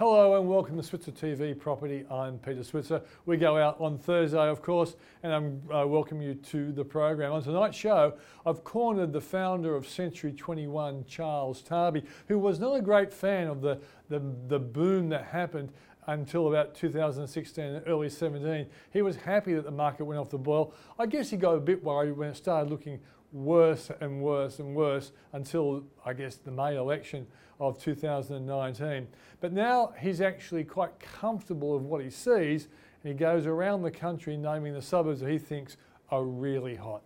Hello and welcome to Switzer TV Property. I'm Peter Switzer. We go out on Thursday, of course, and I uh, welcome you to the program. On tonight's show, I've cornered the founder of Century 21, Charles Tarbey, who was not a great fan of the, the, the boom that happened until about 2016 and early 17. He was happy that the market went off the boil. I guess he got a bit worried when it started looking worse and worse and worse until, I guess, the May election of 2019. But now he's actually quite comfortable of what he sees and he goes around the country naming the suburbs that he thinks are really hot.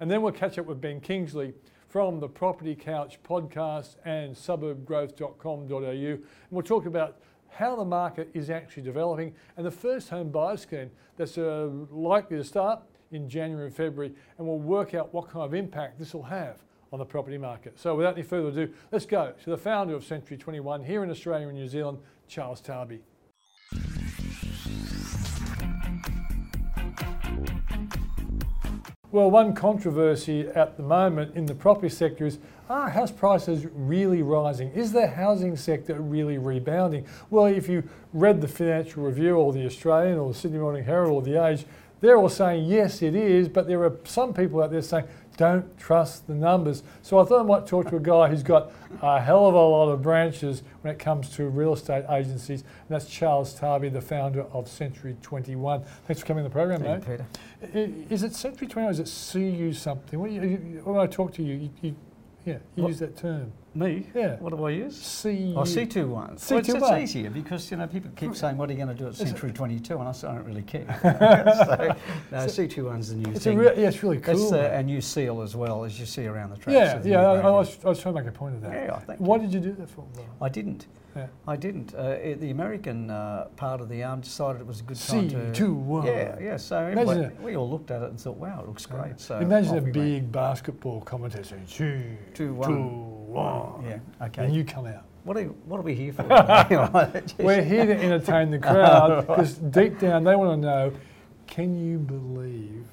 And then we'll catch up with Ben Kingsley from the Property Couch podcast and suburbgrowth.com.au. And we'll talk about how the market is actually developing and the first home buyer scheme that's uh, likely to start in January and February, and we'll work out what kind of impact this will have on the property market. So without any further ado, let's go to the founder of Century 21 here in Australia and New Zealand, Charles Tarbey. Well, one controversy at the moment in the property sector is are house prices really rising? Is the housing sector really rebounding? Well, if you read the Financial Review or the Australian or the Sydney Morning Herald or the Age, they're all saying, yes, it is, but there are some people out there saying, don't trust the numbers. So I thought I might talk to a guy who's got a hell of a lot of branches when it comes to real estate agencies, and that's Charles Tarbey, the founder of Century 21. Thanks for coming to the program, Thank mate. you, Peter. Is it Century 21 or is it CU something? When, when I talk to you, you, you yeah, you What? use that term. Me? Yeah. What do I use? C. Oh, C21. C21. Well, it's, it's, easier because, you know, people keep saying, what are you going to do at Century 22? And I say, I don't really care. so, no, so C21's the new it's thing. Re- yeah, it's really cool. It's the, a new seal as well, as you see around the track. Yeah, yeah, I, I, was, I, was, trying to make a point of that. Yeah, I think. Why did you do that for? I didn't. Yeah. I didn't. Uh, it, the American uh, part of the arm decided it was a good time C21. to. C21. Yeah, yeah. So anyway, we all looked at it and thought, wow, it looks great. Yeah. So Imagine a big basketball commentator saying, C21 long. Yeah, okay. And you come out. What are, what are we here for? We're here to entertain the crowd because deep down they want to know can you believe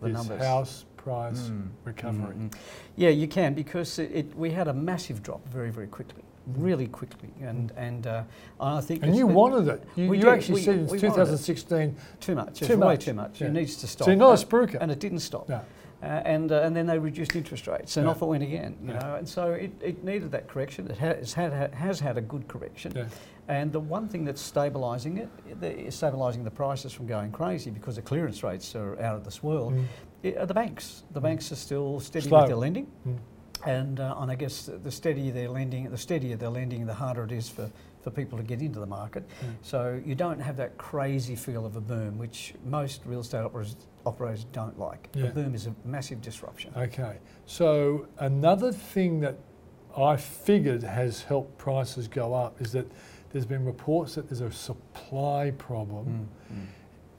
the this numbers. house price mm. recovery? Mm-hmm. Yeah, you can because it, it, we had a massive drop very, very quickly mm-hmm. really quickly, and mm-hmm. and, uh, I think. And you wanted it. You, you actually we, said in 2016. Too much. Too much. Way too much. Yeah. It needs to stop. So you're not a spruiker. And it didn't stop. No. Uh, and uh, and then they reduced interest rates, and Yeah. off it went again. You Yeah. know, and so it, it needed that correction. It has had has had a good correction. Yeah. And the one thing that's stabilising it, the, stabilising the prices from going crazy because the clearance rates are out of this world. Mm. i- are the banks. The banks are still steady Slow. with their lending. Mm. And, uh, and I guess the steadier they're lending, the steadier they're lending, the harder it is for, for people to get into the market. Mm. So you don't have that crazy feel of a boom, which most real estate operators, operators don't like. Yeah. A boom is a massive disruption. Okay. So another thing that I figured has helped prices go up is that there's been reports that there's a supply problem. Mm, mm.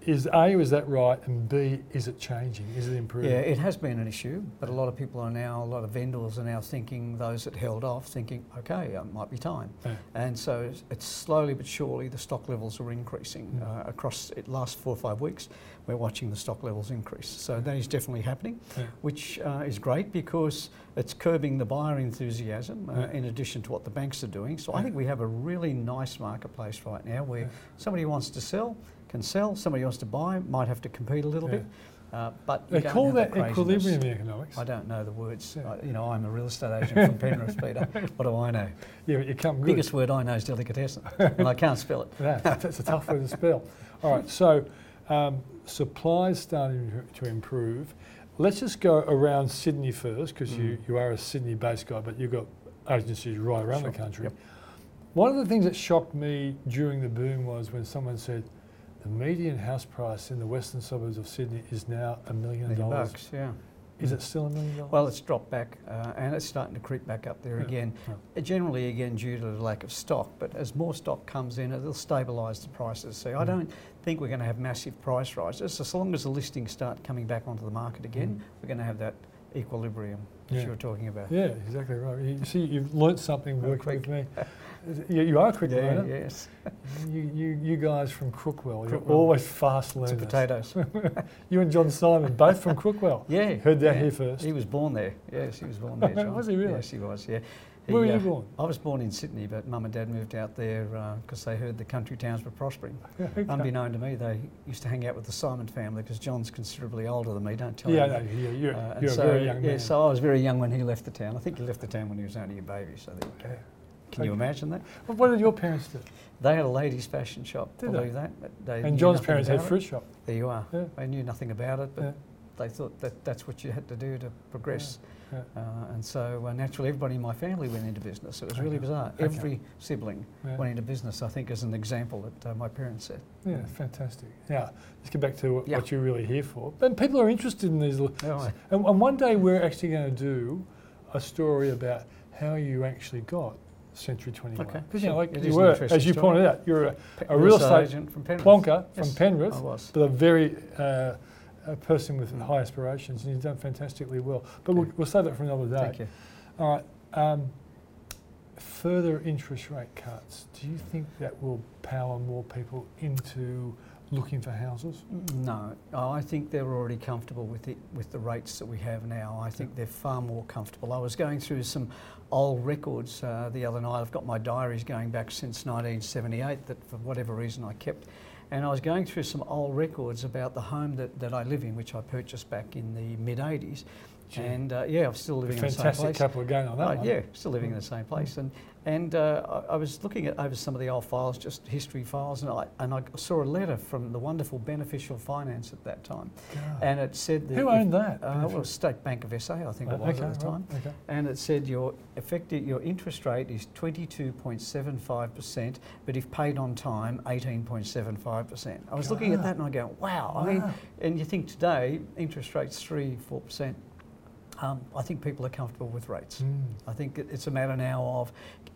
Is A, is that right? And B, is it changing? Is it improving? Yeah, it has been an issue, but a lot of people are now, a lot of vendors are now thinking, those that held off, thinking, okay, it might be time. Yeah. And so it's- it's slowly but surely the stock levels are increasing Mm. uh, across the last four or five weeks. We're watching the stock levels increase. So that is definitely happening, Yeah. which uh, is great because it's curbing the buyer enthusiasm uh, in addition to what the banks are doing. So I think we have a really nice marketplace right now where somebody wants to sell can sell, somebody wants to buy might have to compete a little Yeah. bit. Uh, but you They call that craziness. equilibrium economics. I don't know the words. Yeah. I, you know, I'm a real estate agent from Penrith, Peter. What do I know? Yeah, but you come good. Biggest word I know is delicatessen, and I can't spell it. Yeah, that's a tough word to spell. All right, so um, supply's starting to improve. Let's just go around Sydney first, because you, Mm. you are a Sydney-based guy, but you've got agencies right around Sure, the country. yep. One of the things that shocked me during the boom was when someone said the median house price in the western suburbs of Sydney is now a million dollars. bucks, yeah. Is it still a million dollars? Well, it's dropped back, uh, and it's starting to creep back up there Yeah, again. yeah. Uh, Generally, again, due to the lack of stock. But as more stock comes in, it'll stabilise the prices. So I Mm. don't think we're going to have massive price rises. As long as the listings start coming back onto the market again, Mm. we're going to have that equilibrium that Yeah. you were talking about. yeah, exactly right. You see, you've learnt something working with me. You, you are a quick Yeah, learner. yes. You, you, you guys from Crookwell, you're Crookwell. always fast To learners. potatoes. You and John Symond, both from Crookwell. Yeah. Heard that yeah. here first. He was born there. Yes, he was born there. John. Was he really? Yes, he was. Yeah. He, Where were uh, you born? I was born in Sydney, but mum and dad moved out there because they heard the country towns were prospering. Okay. Unbeknown to me, they used to hang out with the Symond family because John's considerably older than me. Don't tell Yeah, him. no, yeah, you're, Uh, you're so, a very young yeah, man. so I was very young when he left the town. I think he left the town when he was only a baby. So there you go. Yeah. Can you imagine that? But what did your parents do? They had a ladies' fashion shop. Did they? that? They And John's parents had it. fruit shop. There you are. Yeah. They knew nothing about it, but Yeah. they thought that that's what you had to do to progress. Yeah. Uh, and so uh, naturally, everybody in my family went into business. It was really Okay. bizarre. Okay. Every sibling Yeah. went into business, I think, as an example that uh, my parents set. Yeah, fantastic. Now, let's get back to what, Yeah. what you're really here for. And people are interested in these. I- And, and one day we're actually going to do a story about how you actually got Century 21. Okay, Because, you know, like It you is were, as you story. pointed out, you're a, a real estate agent from Penrith. plonker Yes, from Penrith, I was. but a very uh, a person with high aspirations, and you've done fantastically well. But we'll, we'll save that for another day. Thank you. All right. Um, further interest rate cuts. Do you think that will power more people into looking for houses? No, I think they're already comfortable with it with the rates that we have now. I think they're far more comfortable. I was going through some old records uh, the other night. I've got my diaries going back since 1978 that for whatever reason I kept. And I was going through some old records about the home that, that I live in, which I purchased back in the mid 80s. Gee. And uh, yeah, I'm still living in the same Fantastic place. couple of going on that Uh, one. yeah, still living in the same place, and and uh, I, I was looking at over some of the old files, just history files, and I and I saw a letter from the wonderful Beneficial Finance at that time, God. and it said that Who if- owned that? Uh, well, State Bank of SA, I think it was okay, at the right, time, okay. and it said your effective your interest rate is twenty two point seven five percent, but if paid on time, eighteen point seven five percent. I was looking at that and I go, wow. I mean, Wow. and you think today interest rates three four percent. Um, I think people are comfortable with rates. Mm. I think it's a matter now of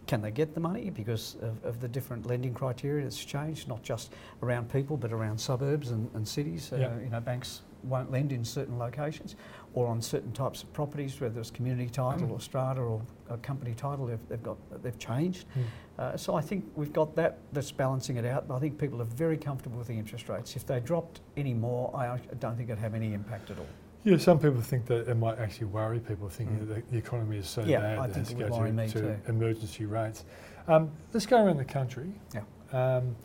can they get the money because of, of the different lending criteria that's changed, not just around people but around suburbs and, and cities. Uh, You know, banks won't lend in certain locations or on certain types of properties, whether it's community title or strata or a company title. They've, they've got they've changed. Mm. Uh, so I think we've got that that's balancing it out. But I think people are very comfortable with the interest rates. If they dropped any more, I don't think it'd have any impact at all. Yeah, some people think that it might actually worry people, thinking Mm. that the, economy is so Yeah, bad I that it think has it to go worry to, me to too. emergency rates. Um, let's go around the country. Yeah. Um,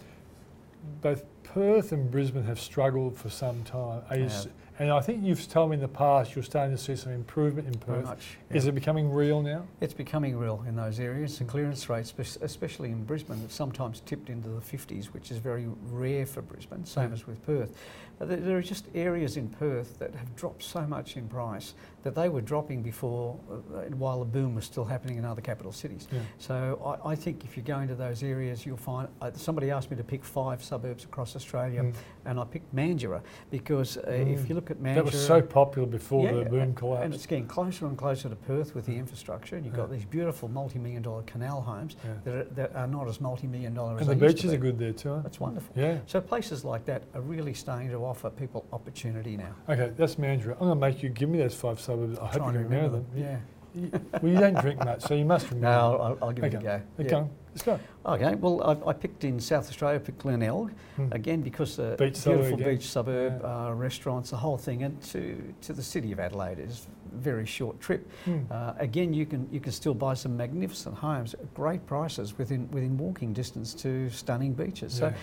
both Perth and Brisbane have struggled for some time. Are you have. And I think you've told me in the past you're starting to see some improvement in Very Perth. much. Is it becoming real now? It's becoming real in those areas. The clearance rates, especially in Brisbane, have sometimes tipped into the 50s, which is very rare for Brisbane, same Yeah. as with Perth. Uh, there- There are just areas in Perth that have dropped so much in price that they were dropping before, uh, while the boom was still happening in other capital cities. Yeah. So I, I think if you go into those areas, you'll find. Uh, somebody asked me to pick five suburbs across Australia, Mm. And I picked Mandurah because uh, if Mm. you look at Mandurah, That was so popular before Yeah, the boom collapsed, and it's getting closer and closer to Perth with the infrastructure, and you've got these beautiful multi-million dollar canal homes Yeah. that are, that are not as multi-million dollar as And the used to beaches are good there too. Huh? That's wonderful. Yeah. So places like that are really starting to offer people opportunity now. Okay, that's Mandurah. I'm going to make you give me those five suburbs. I hope you remember them. Yeah. Well, you don't drink much, so you must remember. No. I'll, I'll give it a Okay. go. Okay, Yeah. let's go. Okay. Well, I, I picked in South Australia. I picked Glenelg Hmm. again because the Beach beautiful beach suburb, Yeah. uh, restaurants, the whole thing, and to to the city of Adelaide is a very short trip. Hmm. Uh, again, you can you can still buy some magnificent homes at great prices within within walking distance to stunning beaches. So Yeah. uh,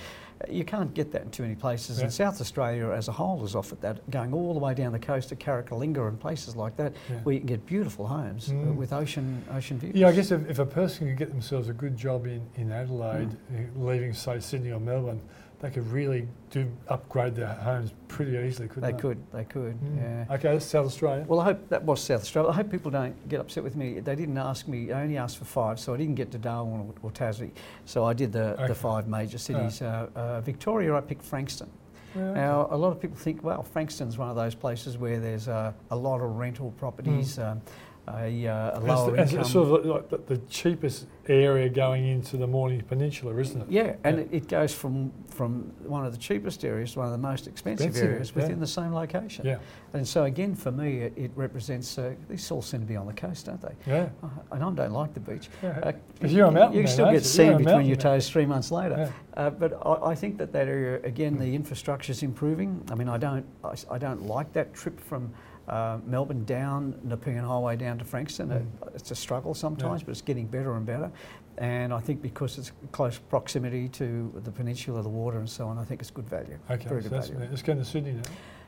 you can't get that in too many places. Yeah. And South Australia as a whole has offered that, going all the way down the coast to Carrickalinga and places like that, Yeah. where you can get beautiful homes uh, Mm. with ocean ocean views. Yeah, I guess if, if a person can get themselves a good job in, in Adelaide, uh, leaving, say, Sydney or Melbourne, they could really do upgrade their homes pretty easily, couldn't they they? could, they could. Mm. Yeah. Okay, that's South Australia. Well, I hope that was South Australia. I hope people don't get upset with me. They didn't ask me. I only asked for five, so I didn't get to Darwin or, or Tassie. So I did the, Okay. the five major cities. Uh, uh, Victoria, I picked Frankston. Yeah, okay. Now, a lot of people think, well, Frankston's one of those places where there's uh, a lot of rental properties, um, a, uh, a It's lower the- income. sort of like the, the cheapest area going into the Mornington Peninsula, isn't it? yeah, and Yeah. It, it goes from from one of the cheapest areas to one of the most expensive, Expensive, areas yeah. within the same location. Yeah, And so again, for me, it, it represents. Uh, these all seem to be on the coast, don't they? yeah. Uh, and I don't like the beach. yeah. Uh, you're a mountain You can still get you? You're a sand between your toes three months later. Yeah. Uh, but I, I think that that area, again, the infrastructure is improving. I mean, I don't, I, I don't like that trip from Uh, Melbourne down Nepean Highway down to Frankston, Mm. it, it's a struggle sometimes, but it's getting better and better. And I think because it's close proximity to the peninsula, the water, and so on, I think it's good value. Okay, Very so good value. let's go to Sydney now.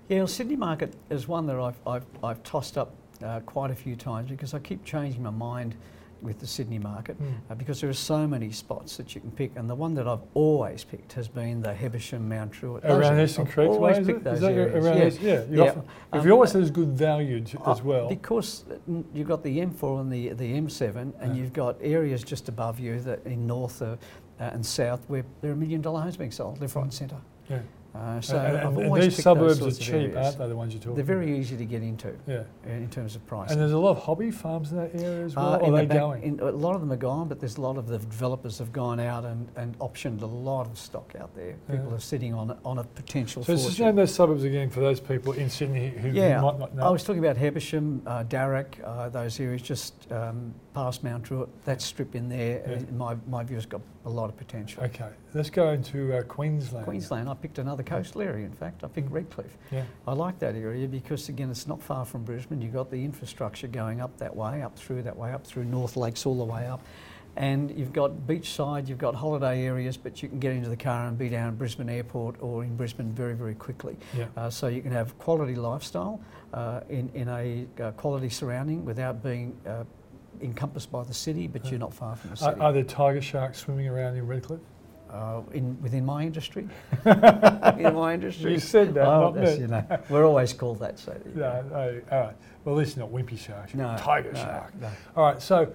Yeah, well, Sydney market is one that I've, I've, I've tossed up uh, quite a few times because I keep changing my mind with the Sydney market Mm. uh, because there are so many spots that you can pick, and the one that I've always picked has been the Hebersham, Mount Druitt. Around Eastern Creek, always way, it? those areas, around yeah. You Yeah. often, if Um, you always says good value t- as Uh, well. Because you've got the M4 and the, the M7, and Yeah. you've got areas just above you that in north uh, uh, and south where there are million dollar homes being sold, left, right, and centre. yeah. Uh, so and, and- and these suburbs are cheap, aren't they? The ones you're talking. They're very about? easy to get into Yeah. uh, in terms of price. And there's a lot of hobby farms in that area as well. Uh, or in are the they back- going? in- a lot of them are gone, but there's a lot of the developers have gone out and, and optioned a lot of stock out there. People Yeah. are sitting on a, on a potential so just fortune. name those suburbs again for those people in Sydney who, Yeah, might not know. I was talking about Hebersham, uh, Dharruk, uh, those areas just um, past Mount Druitt. That strip in there, Yeah. in my, my view, has got a lot of potential. okay, let's go into uh, Queensland. Queensland, I picked another coastal area, in fact. I think Redcliffe. Yeah. I like that area because, again, it's not far from Brisbane. You've got the infrastructure going up that way, up through that way, up through North Lakes all the way up. And you've got beachside, you've got holiday areas, but you can get into the car and be down at Brisbane Airport or in Brisbane very, very quickly. Yeah. Uh, so you can have quality lifestyle uh, in, in a uh, quality surrounding without being uh, encompassed by the city, but you're not far from the Are, city. are there tiger sharks swimming around in Redcliffe? Uh, in, within my industry? in my industry? You said that, Oh, not me. you know, we're always called that. So No, no, all right. Well, at least not wimpy shark. no, tiger no, shark. no. All right, so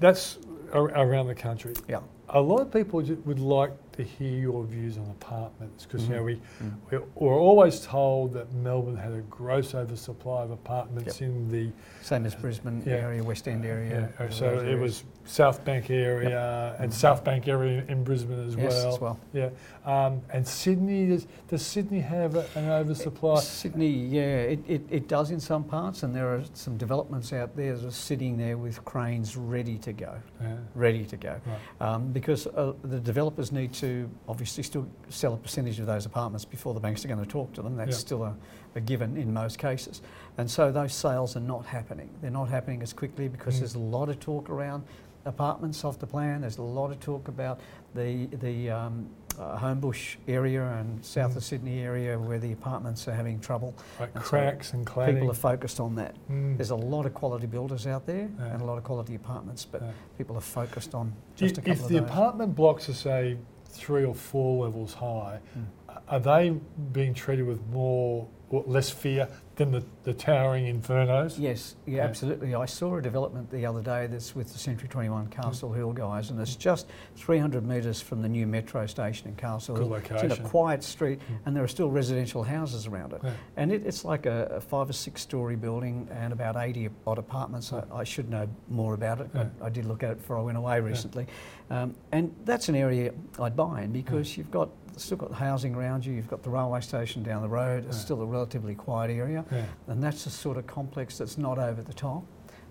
that's ar- around the country. Yeah. A lot of people would like to hear your views on apartments because you know we Mm. we're, we're always told that Melbourne had a gross oversupply of apartments in the Same as Brisbane Yeah. area, West End area. yeah, all so it areas. was South Bank area and Mhm. South Bank area in Brisbane as yes, well. as well. Yeah, um, and Sydney does, does Sydney have a, an oversupply? Sydney, yeah, it, it, it does in some parts, and there are some developments out there that are sitting there with cranes ready to go, Yeah, ready to go. right. Um, because uh, the developers need to obviously still sell a percentage of those apartments before the banks are going to talk to them. That's Yeah. still a, a given in most cases. And so those sales are not happening. They're not happening as quickly because Mm. there's a lot of talk around apartments off the plan. There's a lot of talk about the, the um, uh, Homebush area and south Mm. of Sydney area where the apartments are having trouble. Like And so cracks and cladding. People are focused on that. Mm. There's a lot of quality builders out there Yeah. and a lot of quality apartments, but Yeah. people are focused on you- just a couple if of the those. apartment blocks are say three or four levels high, Mm. are they being treated with more or less fear than the, the towering infernos? Yes, yeah, Yeah. absolutely. I saw a development the other day that's with the Century 21 Mm. Castle Hill guys, and it's just 300 metres from the new metro station in Castle Hill. Good Hill. It's in a quiet street, Mm. and there are still residential houses around it. Yeah. And it, it's like a, a five or six story building and about 80 odd apartments. I, I should know more about it. Yeah. I, I did look at it before I went away recently. Um, and that's an area I'd buy in because you've got still got the housing around you, you've got the railway station down the road, it's Yeah. still a relatively quiet area. Yeah. And that's the sort of complex that's not over the top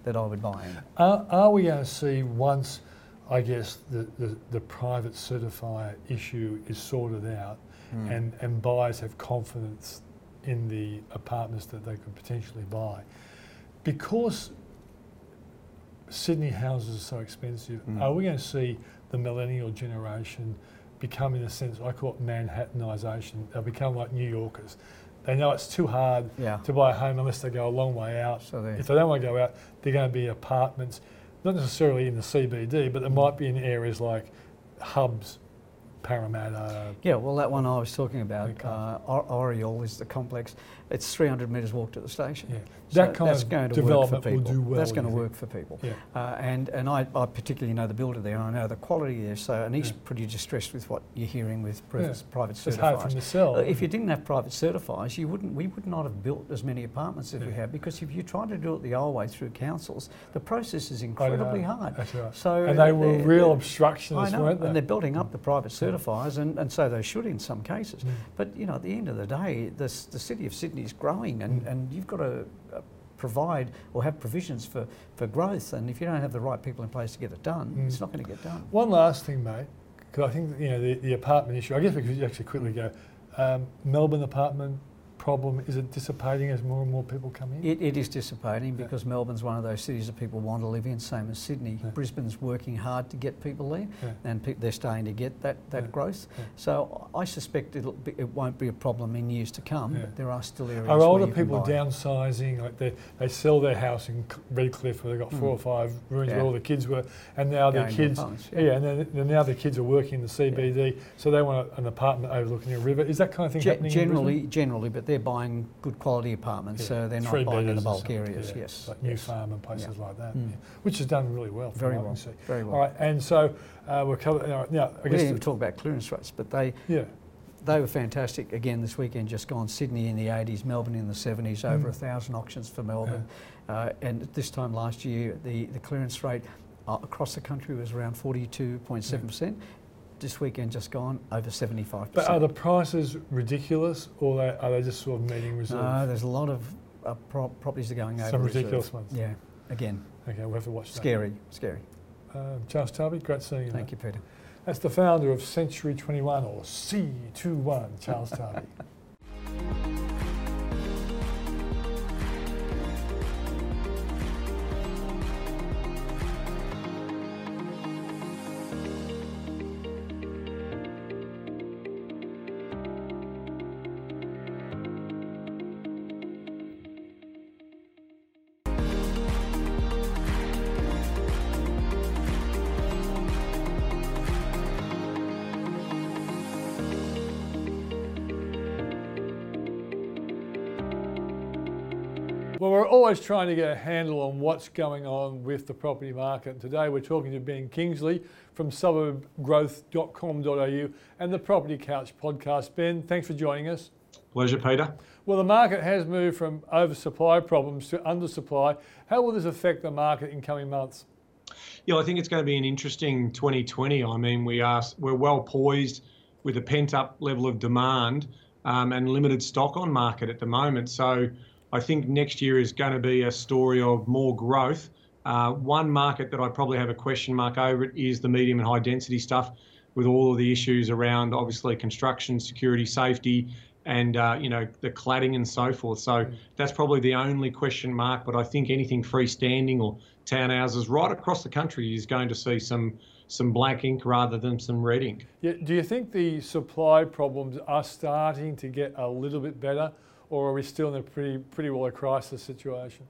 that I would buy in. Are, are we going to see once, I guess, the, the, the private certifier issue is sorted out Hmm. and, and buyers have confidence in the apartments that they could potentially buy? Because Sydney houses are so expensive, Mm. are we going to see the millennial generation become, in a sense, I call it Manhattanisation? They'll become like New Yorkers. They know it's too hard yeah. to buy a home unless they go a long way out. So there. If they don't want to go out, they're going to be apartments, not necessarily in the CBD, but they might be in areas like hubs, Parramatta. Yeah, well, that one I was talking about, Okay. uh, Oriole is the complex. It's 300 metres walk to the station. Yeah. So That kind that's of going to work for development will people. do well. That's going to think? work for people. Yeah. Uh, and and I, I particularly know the builder there, and I know the quality there. So and he's Yeah. pretty distressed with what you're hearing with private, Yeah. private It's hard certifiers. to sell. Uh, if you didn't have private certifiers, you wouldn't. We would not have built as many apartments as we have because if you try to do it the old way through councils, the process is incredibly hard. That's right. So and they were real obstructionists, weren't they? and they're building up the private certifiers, and, and so they should in some cases. Mm. But you know, at the end of the day, the, s- the city of Sydney is growing, and, Mm. and you've got to uh, provide or have provisions for, for growth. And if you don't have the right people in place to get it done, Mm. it's not going to get done. One last thing, mate, because I think you know the, the apartment issue. I guess we could actually quickly go. Um, Melbourne apartment problem, is it dissipating as more and more people come in? It, it is dissipating because Melbourne's one of those cities that people want to live in, same as Sydney. Yeah. Brisbane's working hard to get people there, Yeah. and pe- they're starting to get that, that Yeah. growth. Yeah. So I suspect it'll be, it won't be a problem in years to come. Yeah. But there are still areas Are where older people downsizing? Like they, they sell their house in Redcliffe where they've got four or five rooms Hmm. Yeah. where all the kids were, and now their Going to kids, apartments, yeah. yeah. and then, then now their kids are working in the CBD, so they want a, an apartment overlooking a river. Is that kind of thing Ge- happening? generally, generally, but they're buying good quality apartments, Yeah. so they're not Three buying in the bulk areas. yeah, Yes, like New. Farm and places like that, Mm. yeah, which has done really well. Very well, very well. All right, and so uh, we're covered. All right, now, I we guess didn't even talk about clearance rates, but they yeah, they were fantastic. Again, this weekend just gone. Sydney in the 80s, Melbourne in the 70s. Over Mm. a thousand auctions for Melbourne, uh, and at this time last year, the the clearance rate uh, across the country was around 42.7 percent. This weekend just gone over 75 but are the prices ridiculous, or they, are they just sort of meeting reserve? No, there's a lot of uh, pro- properties are going over. Some reserve. ridiculous ones. Yeah, again, Okay, we'll have to watch that. scary, scary. Um, Charles Tarbey, great seeing you. Thank mate. you, Peter. That's the founder of Century 21 or C21, Charles Tarbey. always trying to get a handle on what's going on with the property market. Today we're talking to Ben Kingsley from suburbgrowth.com.au and the Property Couch podcast. Ben, thanks for joining us. Pleasure, Peter. Well, the market has moved from oversupply problems to undersupply. How will this affect the market in coming months? Yeah, I think it's going to be an interesting 2020. I mean, we are we're well poised with a pent up level of demand um, and limited stock on market at the moment. So I think next year is going to be a story of more growth. Uh, one market that I probably have a question mark over it is the medium and high density stuff, with all of the issues around obviously construction, security, safety, and uh, you know the cladding and so forth. So that's probably the only question mark. But I think anything freestanding or townhouses right across the country is going to see some some black ink rather than some red ink. Yeah, do you think the supply problems are starting to get a little bit better, or are we still in a pretty pretty well a crisis situation?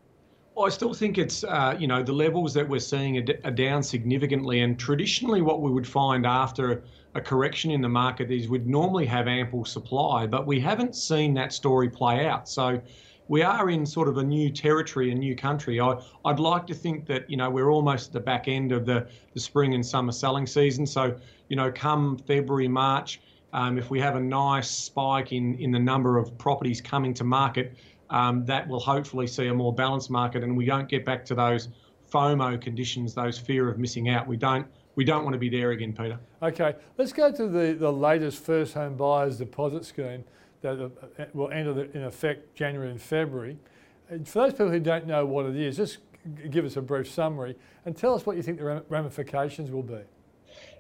Well, I still think it's, uh, you know, the levels that we're seeing are, are down significantly. And traditionally, what we would find after a correction in the market is we'd normally have ample supply, but we haven't seen that story play out. So we are in sort of a new territory, a new country. I, I'd like to think that, you know, we're almost at the back end of the, the spring and summer selling season. So, you know, come February, March, um, if we have a nice spike in, in the number of properties coming to market, um, that will hopefully see a more balanced market and we don't get back to those FOMO conditions, those fear of missing out. We don't we don't want to be there again, Peter. Okay, let's go to the, the latest first home buyers deposit scheme that uh, will enter the, in effect January and February. And for those people who don't know what it is, just give us a brief summary and tell us what you think the ramifications will be.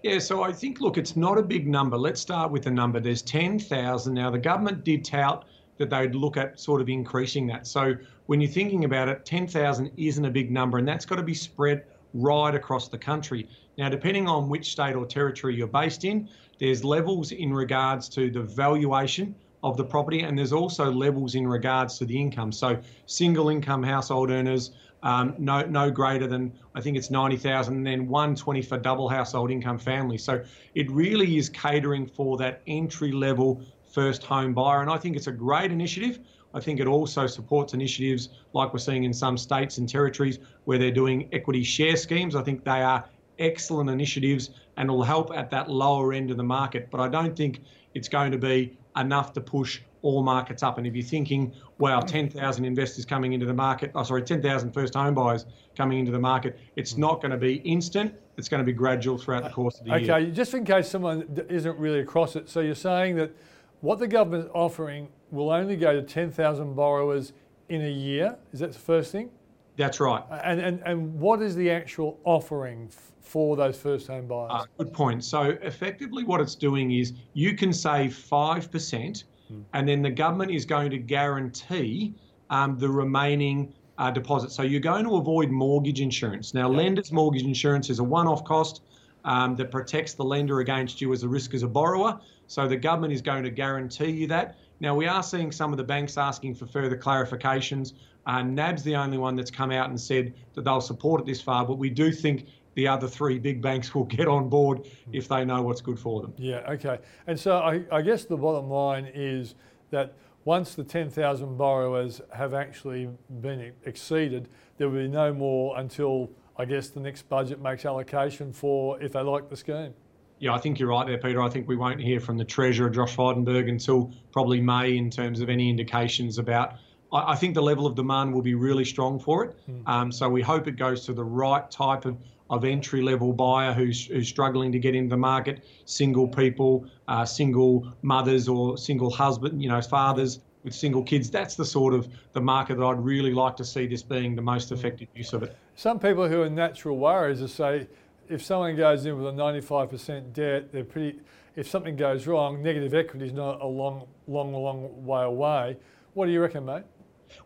Yeah, so I think, look, it's not a big number. Let's start with the number. There's 10,000. Now, the government did tout that they'd look at sort of increasing that. So when you're thinking about it, 10,000 isn't a big number, and that's got to be spread right across the country. Now, depending on which state or territory you're based in, there's levels in regards to the valuation of the property, and there's also levels in regards to the income. So, single income household earners, um, no no greater than I think it's ninety thousand, and then one twenty for double household income families. So, it really is catering for that entry level first home buyer, and I think it's a great initiative. I think it also supports initiatives like we're seeing in some states and territories where they're doing equity share schemes. I think they are excellent initiatives and will help at that lower end of the market. But I don't think it's going to be enough to push all markets up. And if you're thinking, wow, hmm. 10,000 investors coming into the market, oh, sorry, 10,000 first home buyers coming into the market, it's hmm. not going to be instant. It's going to be gradual throughout the uh, course of the okay, year. Okay, just in case someone isn't really across it. So you're saying that what the government's offering will only go to 10,000 borrowers in a year. Is that the first thing? That's right. And, and, and what is the actual offering for those first home buyers? Uh, good point. So, effectively, what it's doing is you can save 5% Mm. And then the government is going to guarantee um, the remaining uh, deposit. So you're going to avoid mortgage insurance. Now, yep. lender's mortgage insurance is a one off cost um, that protects the lender against you as a risk as a borrower. So the government is going to guarantee you that. Now, we are seeing some of the banks asking for further clarifications. Uh, NAB's the only one that's come out and said that they'll support it this far, but we do think the other three big banks will get on board if they know what's good for them. Yeah, okay. And so I, I guess the bottom line is that once the 10,000 borrowers have actually been exceeded, there will be no more until I guess the next budget makes allocation for if they like the scheme. Yeah, I think you're right there, Peter. I think we won't hear from the Treasurer, Josh Frydenberg, until probably May in terms of any indications about. I, I think the level of demand will be really strong for it. Mm. Um, so we hope it goes to the right type of, of entry level buyer who's, who's struggling to get into the market, single people, uh, single mothers or single husband, you know, fathers with single kids. That's the sort of the market that I'd really like to see this being the most effective use of it. Some people who are natural worriers will say if someone goes in with a 95% debt, they're pretty. If something goes wrong, negative equity is not a long, long, long way away. What do you reckon, mate?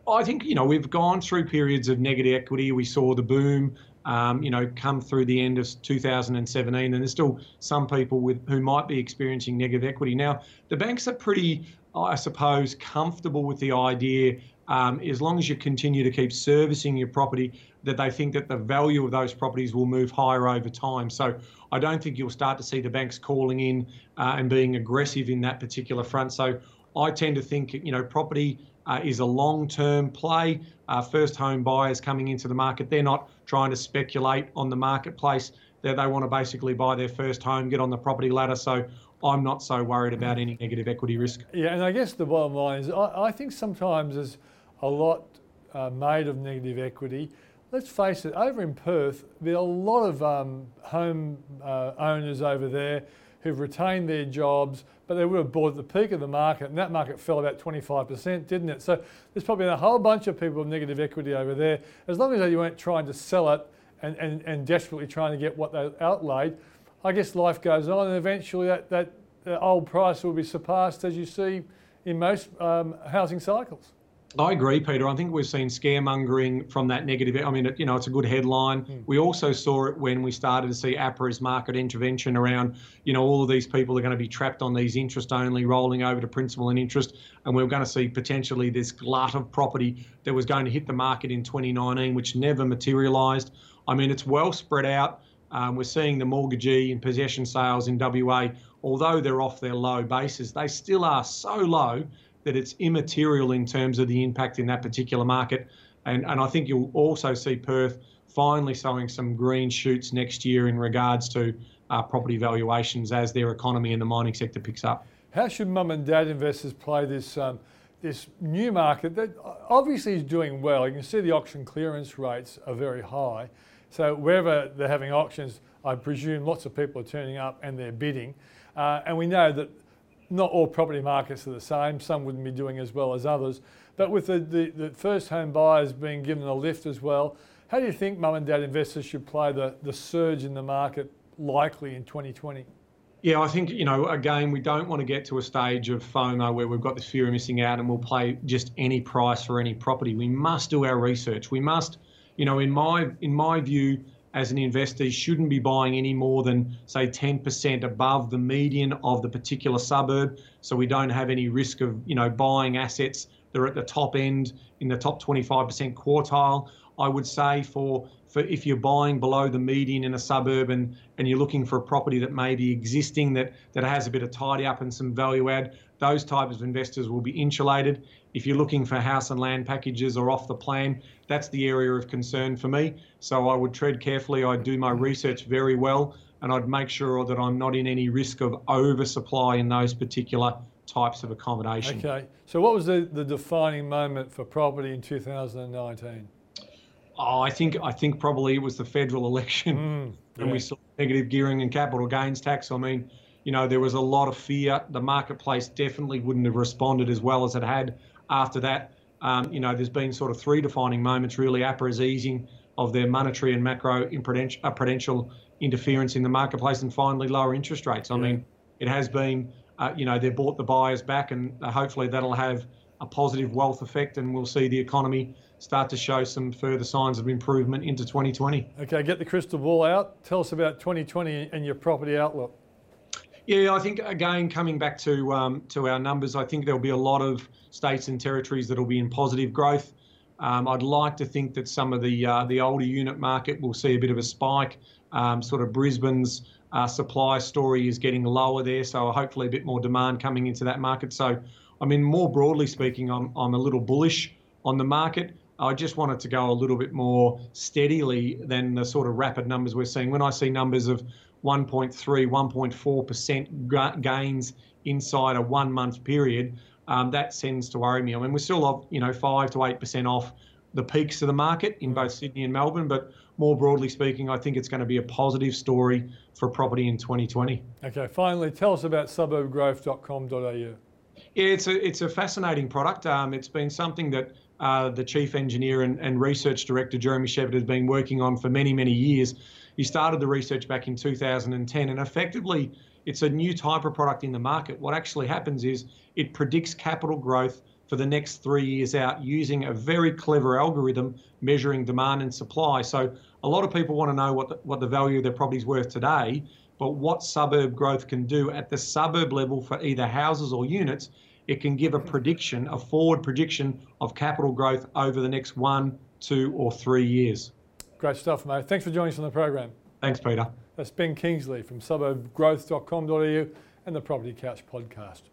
I think you know we've gone through periods of negative equity. We saw the boom, um, you know, come through the end of 2017, and there's still some people with who might be experiencing negative equity. Now, the banks are pretty, I suppose, comfortable with the idea um, as long as you continue to keep servicing your property that they think that the value of those properties will move higher over time. So I don't think you'll start to see the banks calling in uh, and being aggressive in that particular front. So I tend to think, you know, property uh, is a long-term play. Uh, first home buyers coming into the market, they're not trying to speculate on the marketplace. They, they want to basically buy their first home, get on the property ladder. So I'm not so worried about any negative equity risk. Yeah, and I guess the bottom line is I, I think sometimes there's a lot uh, made of negative equity let's face it, over in Perth, there are a lot of um, home uh, owners over there who've retained their jobs, but they would have bought at the peak of the market, and that market fell about 25%, didn't it? So there's probably a whole bunch of people with negative equity over there. As long as they weren't trying to sell it and, and, and desperately trying to get what they outlaid, I guess life goes on, and eventually that, that old price will be surpassed, as you see in most um, housing cycles. I agree, Peter. I think we've seen scaremongering from that negative. I mean, you know, it's a good headline. Mm. We also saw it when we started to see APRA's market intervention around, you know, all of these people are going to be trapped on these interest only, rolling over to principal and interest. And we are going to see potentially this glut of property that was going to hit the market in 2019, which never materialised. I mean, it's well spread out. Um, we're seeing the mortgagee and possession sales in WA, although they're off their low bases, they still are so low that it's immaterial in terms of the impact in that particular market. And, and I think you'll also see Perth finally sowing some green shoots next year in regards to uh, property valuations as their economy in the mining sector picks up. How should mum and dad investors play this um, this new market that obviously is doing well? You can see the auction clearance rates are very high. So wherever they're having auctions, I presume lots of people are turning up and they're bidding. Uh, and we know that not all property markets are the same. Some wouldn't be doing as well as others. But with the, the, the, first home buyers being given a lift as well, how do you think mum and dad investors should play the, the surge in the market likely in 2020? Yeah, I think, you know, again, we don't want to get to a stage of FOMO where we've got this fear of missing out and we'll play just any price for any property. We must do our research. We must, you know, in my in my view, as an investor you shouldn't be buying any more than, say, 10% above the median of the particular suburb. So we don't have any risk of, you know, buying assets that are at the top end in the top 25% quartile. I would say for for if you're buying below the median in a suburb and, and you're looking for a property that may be existing that, that has a bit of tidy up and some value add, those types of investors will be insulated. If you're looking for house and land packages or off the plan, that's the area of concern for me. So I would tread carefully. I'd do my research very well, and I'd make sure that I'm not in any risk of oversupply in those particular types of accommodation. Okay. So what was the, the defining moment for property in 2019? Oh, I think I think probably it was the federal election, mm, yeah. and we saw negative gearing and capital gains tax. I mean, you know, there was a lot of fear. The marketplace definitely wouldn't have responded as well as it had after that. Um, you know, there's been sort of three defining moments really. APRA's easing of their monetary and macro prudential interference in the marketplace, and finally lower interest rates. I yeah. mean, it has been uh, you know, they've bought the buyers back, and uh, hopefully that'll have a positive wealth effect, and we'll see the economy start to show some further signs of improvement into 2020. Okay, get the crystal ball out. Tell us about 2020 and your property outlook. Yeah, I think again coming back to um, to our numbers, I think there'll be a lot of states and territories that'll be in positive growth. Um, I'd like to think that some of the uh, the older unit market will see a bit of a spike. Um, sort of Brisbane's uh, supply story is getting lower there, so hopefully a bit more demand coming into that market. So, I mean, more broadly speaking, I'm I'm a little bullish on the market. I just want it to go a little bit more steadily than the sort of rapid numbers we're seeing. When I see numbers of 1.3, 1.4% gains inside a one month period, um, that tends to worry me. I mean, we're still, off, you know, 5 to 8% off the peaks of the market in both Sydney and Melbourne, but more broadly speaking, I think it's going to be a positive story for property in 2020. Okay, finally, tell us about suburbgrowth.com.au. Yeah, it's a it's a fascinating product. Um, it's been something that uh, the chief engineer and, and research director Jeremy Sheppard has been working on for many many years. He started the research back in 2010, and effectively, it's a new type of product in the market. What actually happens is it predicts capital growth for the next three years out using a very clever algorithm measuring demand and supply. So a lot of people want to know what the, what the value of their property is worth today, but what suburb growth can do at the suburb level for either houses or units, it can give a prediction, a forward prediction of capital growth over the next one, two, or three years. Great stuff, mate. Thanks for joining us on the program. Thanks, Peter. That's Ben Kingsley from suburbgrowth.com.au and the Property Couch podcast.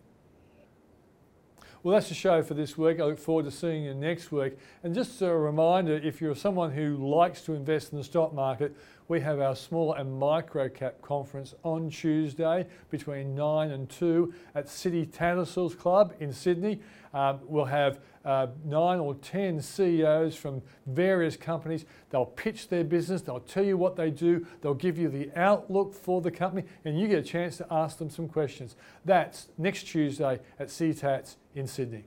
Well, that's the show for this week. I look forward to seeing you next week. And just a reminder if you're someone who likes to invest in the stock market, we have our small and micro cap conference on Tuesday between 9 and 2 at City Tattersalls Club in Sydney. Um, we'll have uh, nine or 10 CEOs from various companies. They'll pitch their business, they'll tell you what they do, they'll give you the outlook for the company, and you get a chance to ask them some questions. That's next Tuesday at CTATS in Sydney.